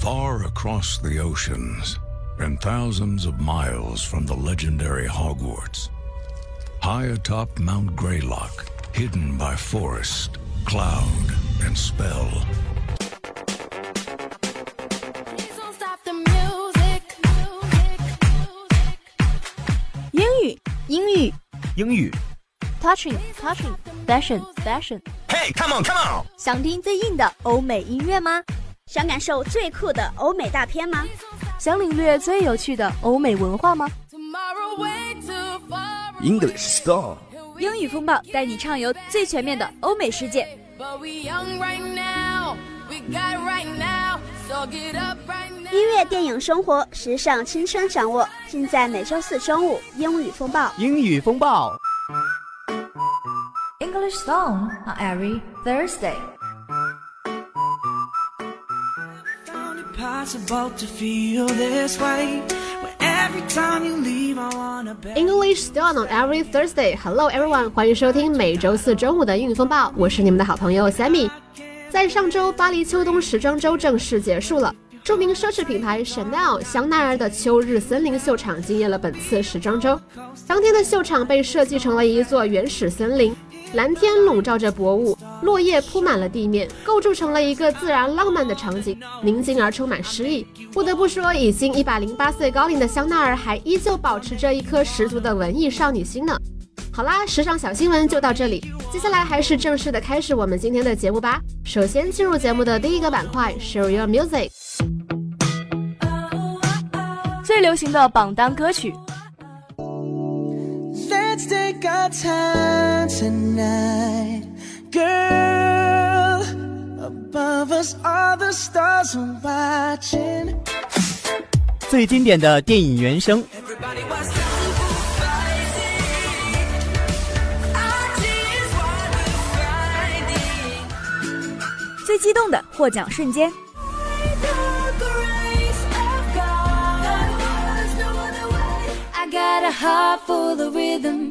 Far across the oceans and thousands of miles from the legendary Hogwarts, high atop Mount Greylock, hidden by forest, cloud, and spell, 英语，英语英语。 ，touching touching fashion fashion。 Hey, come on, come on！想听最硬的欧美音乐吗？ 想感受最酷的欧美大片吗？想领略最有趣的欧美文化吗？English Star 英语风暴带你畅游最全面的欧美世界。音乐、电影、生活、时尚、青春，掌握尽在每周四中午《英语风暴》。英语风暴，English Song on every Thursday。English Stone on every Thursday. Hello everyone，欢迎收听每周四中午的英语风暴，我是你们的好朋友 Sammy。在上周，巴黎秋冬时装周正式结束了。著名奢侈品牌 Chanel 香奈儿的秋日森林秀场惊艳了本次时装周。当天的秀场被设计成了一座原始森林，蓝天笼罩着薄雾，落叶铺满了地面，构筑成了一个自然浪漫的场景，宁静而充满诗意。不得不说，已经一百零八岁高龄的香奈儿还依旧保持着一颗十足的文艺少女心呢。好啦，时尚小新闻就到这里，接下来还是正式的开始我们今天的节目吧。首先进入节目的第一个板块，Share Your Music。最流行的榜单歌曲，Let's take our time tonight, girl. Above us, all the stars are watching. 最经典的电影原声.最激动的获奖瞬间 got a heart full of rhythm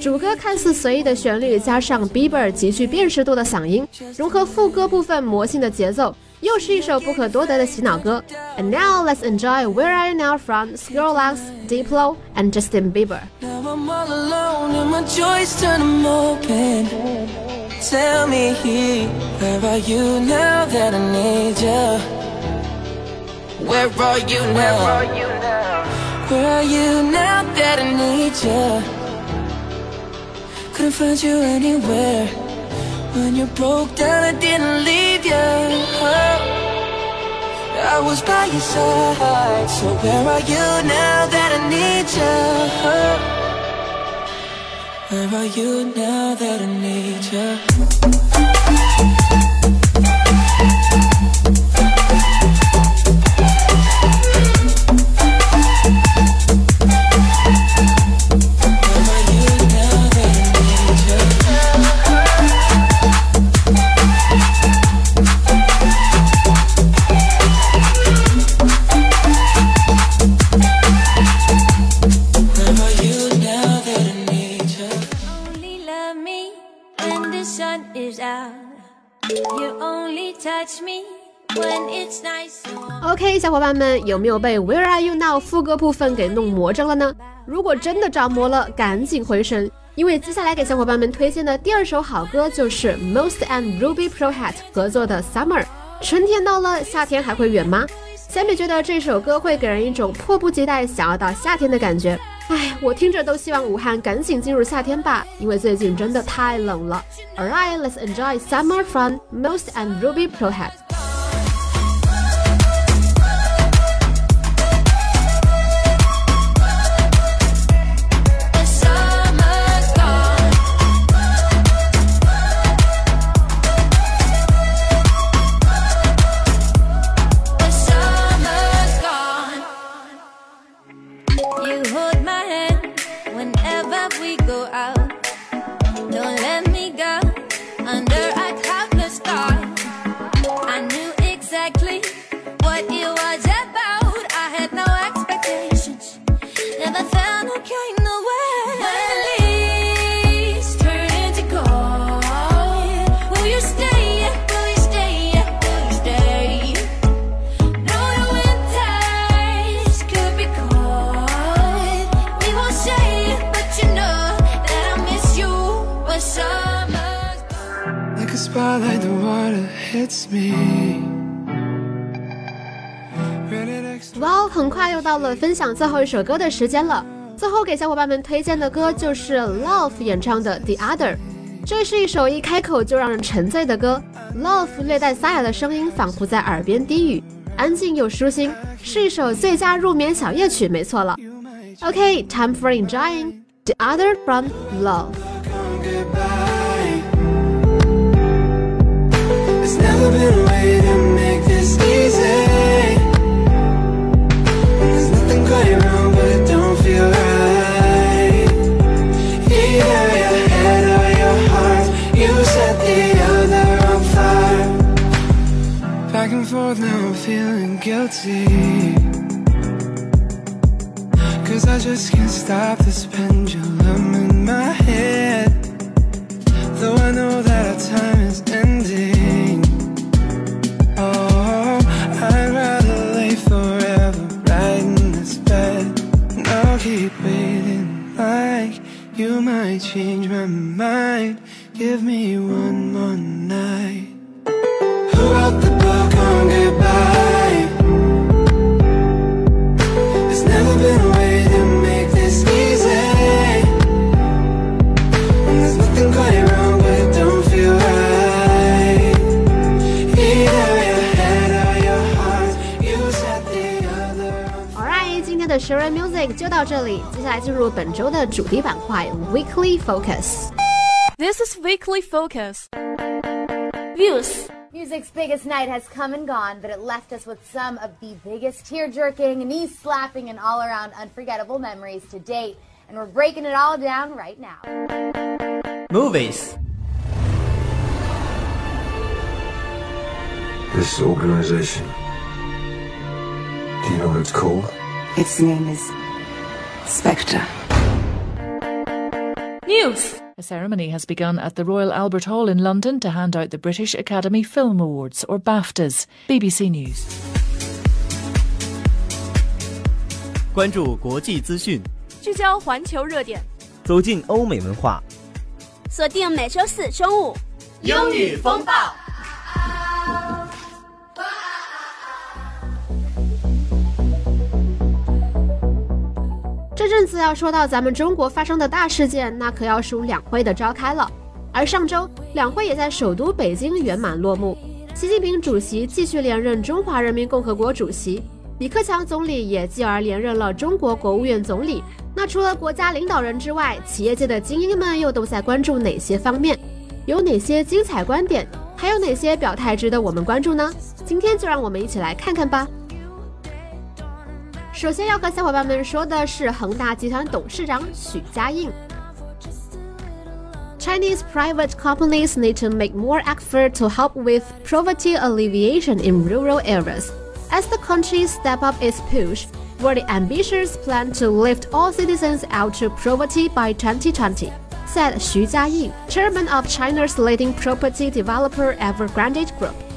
主歌看似随意的旋律，加上 Bieber 极具辨识度的嗓音，融合副歌部分魔性的节奏，又是一首不可多得的洗脑歌。And now let's enjoy Where Are You Now from Skrillex, Diplo, and Justin Bieber. Now I'm all alone and my joys turn them open. Tell me, where are you now that I need you? Where are you now? Where are you now that I need you? Couldn't find you anywhere. When you broke down, I didn't leave you. I was by your side. So where are you now that I need you? Where are you now that I need you? OK，小伙伴们，有没有被 Where Are You Now 副歌部分给弄魔怔了呢？如果真的着魔了，赶紧回神，因为接下来给小伙伴们推荐的第二首好歌就是 Most and Ruby Pro Hat 合作的 Summer。春天到了，夏天还会远吗小美觉得这首歌会给人一种迫不及待想要到夏天的感觉。哎，我听着都希望武汉赶紧进入夏天吧，因为最近真的太冷了。Alright, let's enjoy Summer fun. Most and Ruby Prohead. We go out. spotlight the water hits me. Well 很快又到了分享最后一首歌的时间了。最后给小伙伴们推荐的歌就是 love 演唱的 the other 这是一首一开口就让人沉醉的歌。Love 略带沙哑的声音仿佛在耳边低语。安静又舒心是一首最佳入眠小夜曲没错了。Ok time for enjoying the other from love There's never keep waiting like you might change my mind. Give me one more night. Who wrote the book on goodbye? Alright，今天的 Share Music 就到这里，接下来进入本周的主题板块 Weekly Focus。 This is Weekly Focus. Views. Music's biggest night has come and gone, but it left us with some of the biggest tear jerking, knee slapping, and all around unforgettable memories to date. And we're breaking it all down right now. Movies. This organization. Do you know what it's called? Its name is Spectre. News. A ceremony has begun at the Royal Albert Hall in London to hand out the British Academy Film Awards, or BAFTAs. BBC News. 关注国际资讯，聚焦环球热点，走进欧美文化。锁定每周四中午，英语风暴。 阵子要说到咱们中国发生的大事件，那可要数两会的召开了。而上周两会也在首都北京圆满落幕，习近平主席继续连任中华人民共和国主席，李克强总理也继而连任了中国国务院总理。那除了国家领导人之外，企业界的精英们又都在关注哪些方面？有哪些精彩观点？还有哪些表态值得我们关注呢？今天就让我们一起来看看吧。首先要和小伙伴们说的是恒大集团董事长许家印。Chinese private companies need to make more effort to help with poverty alleviation in rural areas. As the country step up its push, for the ambitious plan to lift all citizens out of poverty by 2020, said Xu Jiayin, chairman of China's leading property developer Evergrande Group.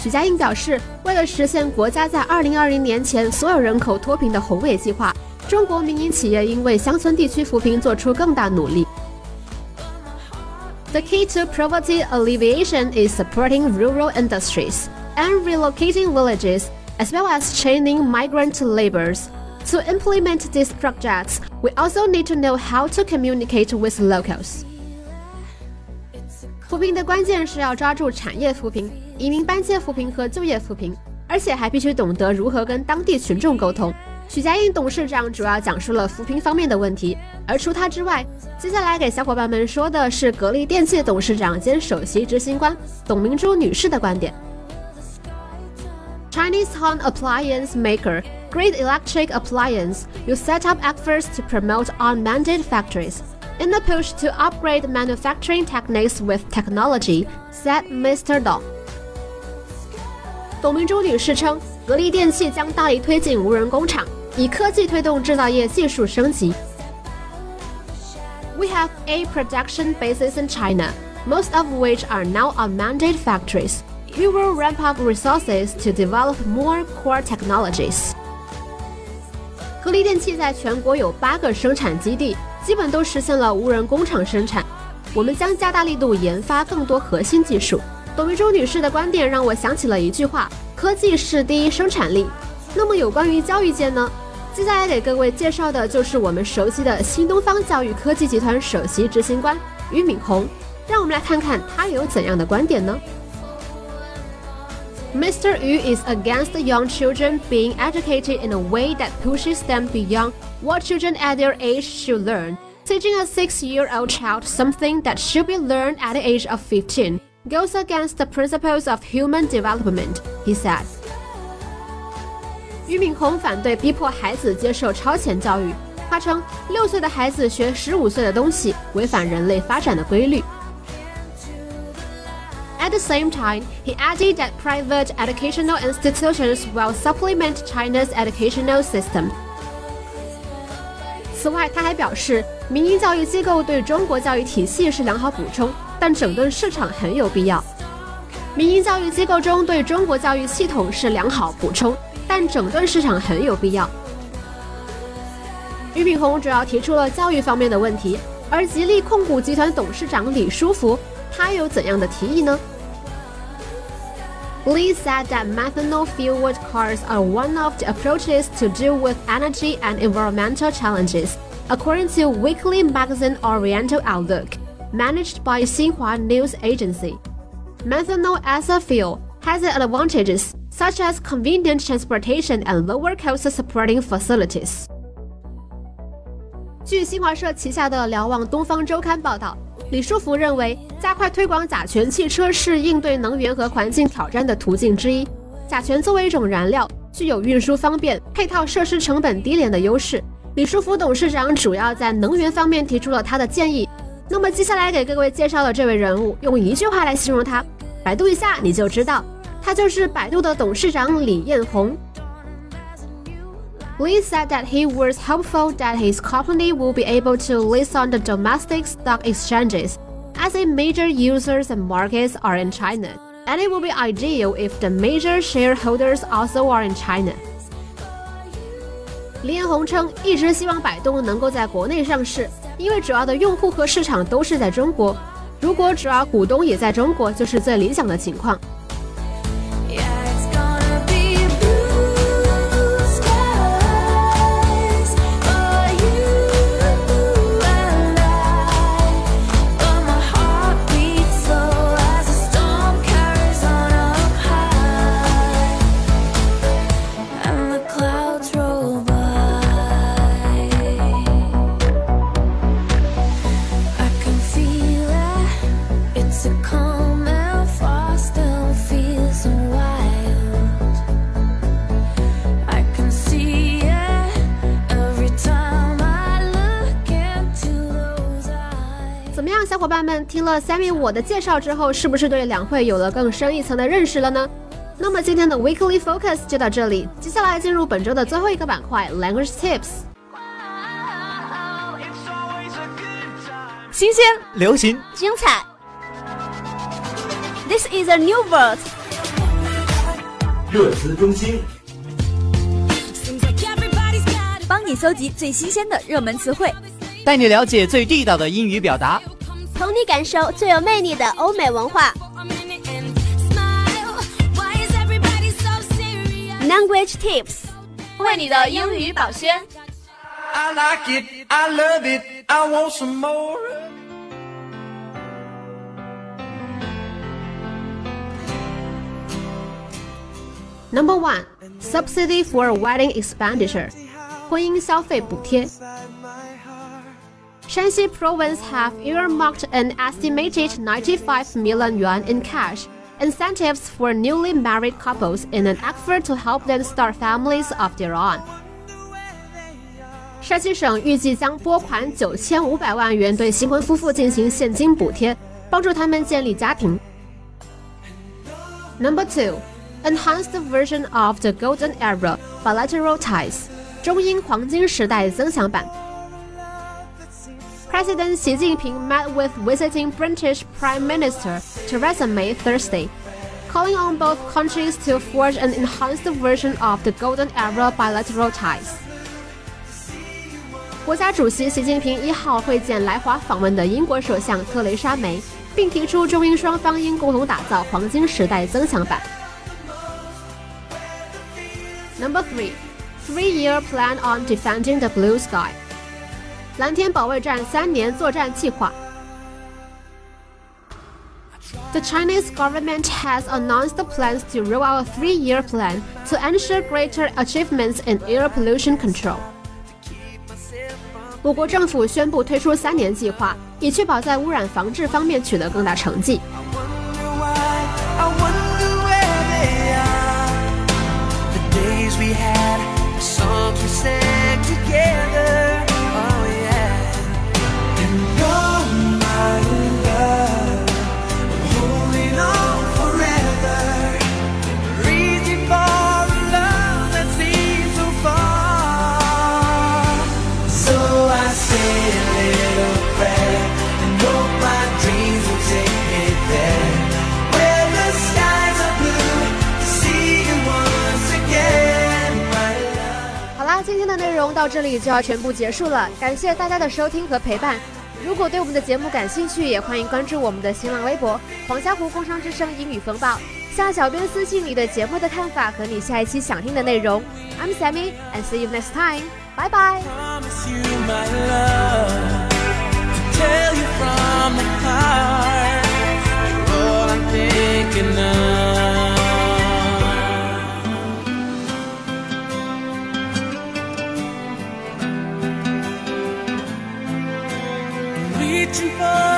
许家印表示，为了实现国家在2020年前所有人口脱贫的宏伟计划，中国民营企业应为乡村地区扶贫做出更大努力。The key to poverty alleviation is supporting rural industries and relocating villages, as well as training migrant laborers. To implement these projects, we also need to know how to communicate with locals. 扶贫的关键是要抓住产业扶贫、 移民搬迁扶贫和就业扶贫，而且还必须懂得如何跟当地群众沟通。许家印董事长主要讲述了扶贫方面的问题，而除他之外，接下来给小伙伴们说的是格力电器董事长兼首席执行官董明珠女士的观点。Chinese home appliance maker Great Electric Appliance will set up efforts to promote unmanned factories in a push to upgrade manufacturing techniques with technology, said Mr. Dong. 董明珠女士称，格力电器将大力推进无人工厂，以科技推动制造业技术升级。We have a production bases in China, most of which are now unmanned factories. We will ramp up resources to develop more core technologies. 格力电器在全国有八个生产基地，基本都实现了无人工厂生产。我们将加大力度研发更多核心技术。董明珠女士的观点让我想起了一句话：科技是第一生产力。那么有关于教育界呢？接下来给各位介绍的就是我们熟悉的新东方教育科技集团首席执行官俞敏洪。让我们来看看他有怎样的观点呢？Mr. Yu is against young children being educated in a way that pushes them beyond what children at their age should learn. Teaching a six-year-old child something that should be learned at the age of 15 goes against the principles of human development, he said. 俞敏洪反对逼迫孩子接受超前教育。他称，六岁的孩子学十五岁的东西，违反人类发展的规律。At the same time, he added that private educational institutions will supplement China's educational system. 此外，他还表示， 民营教育机构对中国教育体系是良好补充，但整顿市场很有必要。民营教育机构中对中国教育系统是良好补充。但整顿市场很有必要。俞敏洪主要提出了教育方面的问题，而吉利控股集团董事长李书福他有怎样的提议呢？Lee said that methanol-fueled cars are one of the approaches to deal with energy and environmental challenges, according to weekly magazine Oriental Outlook, managed by Xinhua News Agency. Methanol as a fuel has advantages such as convenient transportation and lower cost supporting facilities. 据新华社旗下的辽网东方周刊报道，李书福认为，加快推广甲醛汽车是应对能源和环境挑战的途径之一。甲醛作为一种燃料，具有运输方便、配套设施成本低廉的优势。 李书福董事长主要在能源方面提出了他的建议。那么接下来给各位介绍的这位人物，用一句话来形容他，百度一下你就知道。他就是百度的董事长李彦宏。Lee said that he was hopeful that his company will be able to list on the domestic stock exchanges, as the major users and markets are in China, and it will be ideal if the major shareholders also are in China. 李彦宏称，一直希望百度能够在国内上市，因为主要的用户和市场都是在中国。如果主要股东也在中国，就是最理想的情况。小伙伴们听了 Sammy 我的介绍之后，是不是对两会有了更深一层的认识了呢？那么今天的 Weekly Focus 就到这里，接下来进入本周的最后一个板块 Language Tips。新鲜、流行、精彩。This is a new world。热词中心，帮你搜集最新鲜的热门词汇，带你了解最地道的英语表达。同你感受最有魅力的欧美文化。Language Tips，为你的英语保鲜。I like it, I love it, I want some more. Number one, subsidy for wedding expenditure，婚姻消费补贴。Shanxi province have earmarked an estimated 95 million yuan in cash incentives for newly married couples in an effort to help them start families of their own。山西省预计将拨款九千五百万元对新婚夫妇进行现金补贴，帮助他们建立家庭。Number two, enhanced version of the Golden Era bilateral ties，中英黄金时代增强版。 President Xi Jinping met with visiting British Prime Minister Theresa May Thursday, calling on both countries to forge an enhanced version of the Golden Era bilateral ties. 国家主席习近平一号会见来华访问的英国首相特蕾莎梅，并提出中英双方应共同打造黄金时代增强版。Number three, three-year plan on defending the blue sky. 蓝天保卫战三年作战计划。The Chinese government has announced plans to roll out a three-year plan to ensure greater achievements in air pollution control. 我国政府宣布推出三年计划，以确保在污染防治方面取得更大成绩。 到这里就要全部结束了，感谢大家的收听和陪伴。如果对我们的节目感兴趣，也欢迎关注我们的新浪微博“黄家湖工商之声英语风暴”，向小编私信你对节目的看法和你下一期想听的内容。I'm Sammy and see you next time. Bye bye. For